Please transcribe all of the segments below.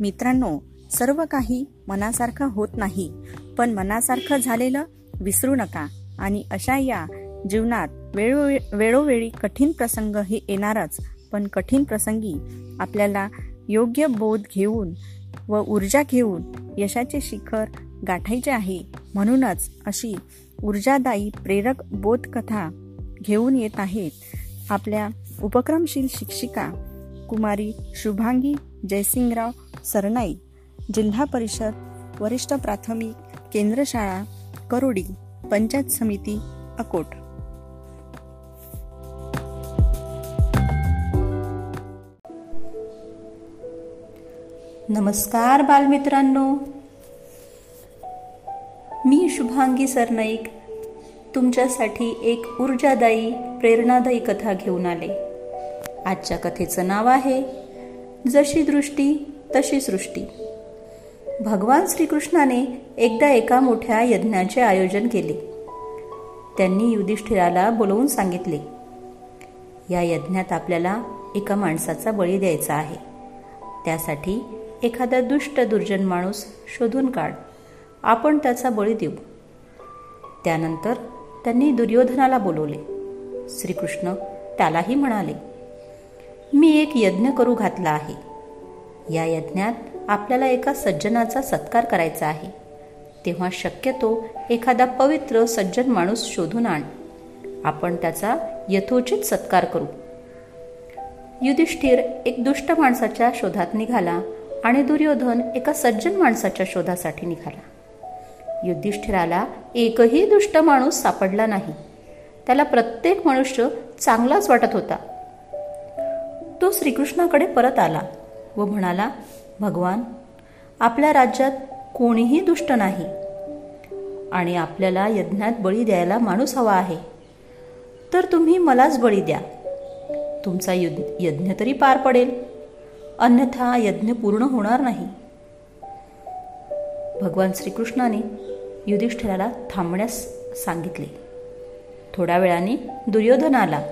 मित्रांनो सर्व काही मनासारखं होत नाही पण मनासारखं झालेलं विसरू नका आणि अशा या जीवनात वेळोवेळी वेळोवेळी कठीण प्रसंग हे येणारच पण कठीण प्रसंगी आपल्याला योग्य बोध घेऊन व ऊर्जा घेऊन यशाचे शिखर गाठायचे आहे. म्हणूनच अशी ऊर्जादायी प्रेरक बोधकथा घेऊन येत आहेत आपल्या उपक्रमशील शिक्षिका कुमारी शुभांगी जयसिंगराव सरनाई जिल्हा परिषद वरिष्ठ प्राथमिक केंद्र शाळा करोडी पंचायत समिती अकोट. नमस्कार बालमित्रांनो. मी शुभांगी सरनाईक तुमच्यासाठी एक ऊर्जादायी प्रेरणादायी कथा घेऊन आले. आजच्या कथेचं नाव आहे जशी दृष्टी तशी सृष्टी. भगवान श्रीकृष्णाने एकदा एका मोठ्या यज्ञाचे आयोजन केले. त्यांनी युधिष्ठिराला बोलवून सांगितले या यज्ञात आपल्याला एका माणसाचा बळी द्यायचा आहे. त्यासाठी एखादा दुष्ट दुर्जन माणूस शोधून काढ. आपण त्याचा बळी देऊ. त्यानंतर त्यांनी दुर्योधनाला बोलवले. श्रीकृष्ण त्यालाही म्हणाले मी एक यज्ञ करू घातला आहे. या यज्ञात आपल्याला एका सज्जनाचा सत्कार करायचा आहे. तेव्हा शक्यतो एखादा पवित्र सज्जन माणूस शोधून आण. आपण त्याचा यथोचित सत्कार करू. युधिष्ठिर एक दुष्ट माणसाच्या शोधात निघाला आणि दुर्योधन एका सज्जन माणसाच्या शोधासाठी निघाला. युधिष्ठिराला एकही दुष्ट माणूस सापडला नाही. त्याला प्रत्येक मनुष्य चांगलाच वाटत होता. तो श्रीकृष्णाकडे परत आला. व म्हणाला भगवान आपल्या राज्यात कोणीही दुष्ट नाही आणि आपल्याला यज्ञात बळी द्यायला माणूस हवा आहे. तर तुम्ही मलाच बळी द्या. तुमचा यज्ञ तरी पार पडेल. अन्यथा यज्ञ पूर्ण होणार नाही. भगवान श्रीकृष्णाने युधिष्ठिराला थांबण्यास सांगितले. थोड्या वेळाने दुर्योधन आला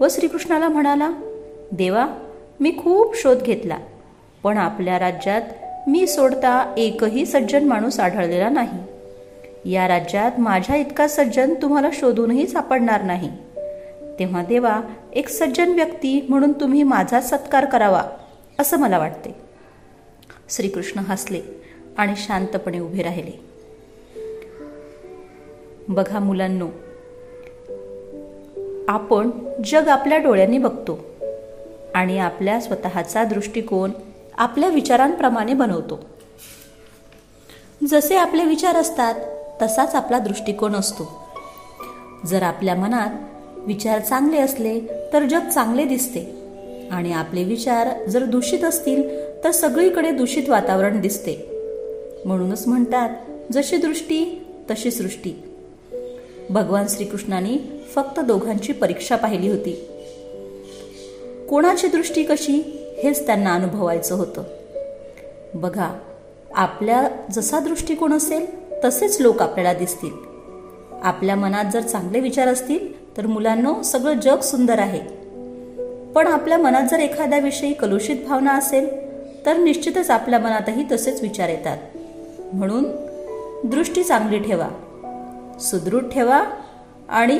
व श्रीकृष्णाला म्हणाला देवा मी खूप शोध घेतला. पण आपल्या राज्यात मी सोडता एकही सज्जन माणूस आढळलेला नाही. या राज्यात माझ्या इतका सज्जन तुम्हाला शोधूनही सापडणार नाही. तेव्हा देवा एक सज्जन व्यक्ती म्हणून तुम्ही माझा सत्कार करावा असं मला वाटते. श्रीकृष्ण हसले आणि शांतपणे उभे राहिले. बघा मुलांनो आपण जग आपल्या डोळ्यांनी बघतो. आणि आपल्या स्वतःचा दृष्टिकोन आपल्या विचारांप्रमाणे बनवतो. जसे आपले विचार असतात तसाच आपला दृष्टिकोन असतो. जर आपल्या मनात विचार चांगले असले तर जग चांगले दिसते. आणि आपले विचार जर दूषित असतील तर सगळीकडे दूषित वातावरण दिसते. म्हणूनच म्हणतात जशी दृष्टी तशी सृष्टी. भगवान श्रीकृष्णाने फक्त दोघांची परीक्षा पाहिली होती. कोणाची दृष्टी कशी हेच त्यांना अनुभवायचं होतं. बघा आपल्या जसा दृष्टिकोन असेल तसेच लोक आपल्याला दिसतील. आपल्या मनात जर चांगले विचार असतील तर मुलांना सगळं जग सुंदर आहे. पण आपल्या मनात जर एखाद्याविषयी कलुषित भावना असेल तर निश्चितच आपल्या मनातही तसेच विचार येतात. म्हणून दृष्टी चांगली ठेवा सुदृढ ठेवा आणि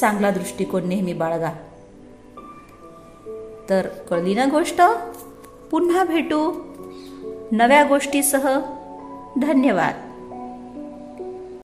चांगला दृष्टिकोन नेहमी बाळगा. तर कळली ना गोष्ट. पुन्हा भेटू नव्या गोष्टीसह. धन्यवाद.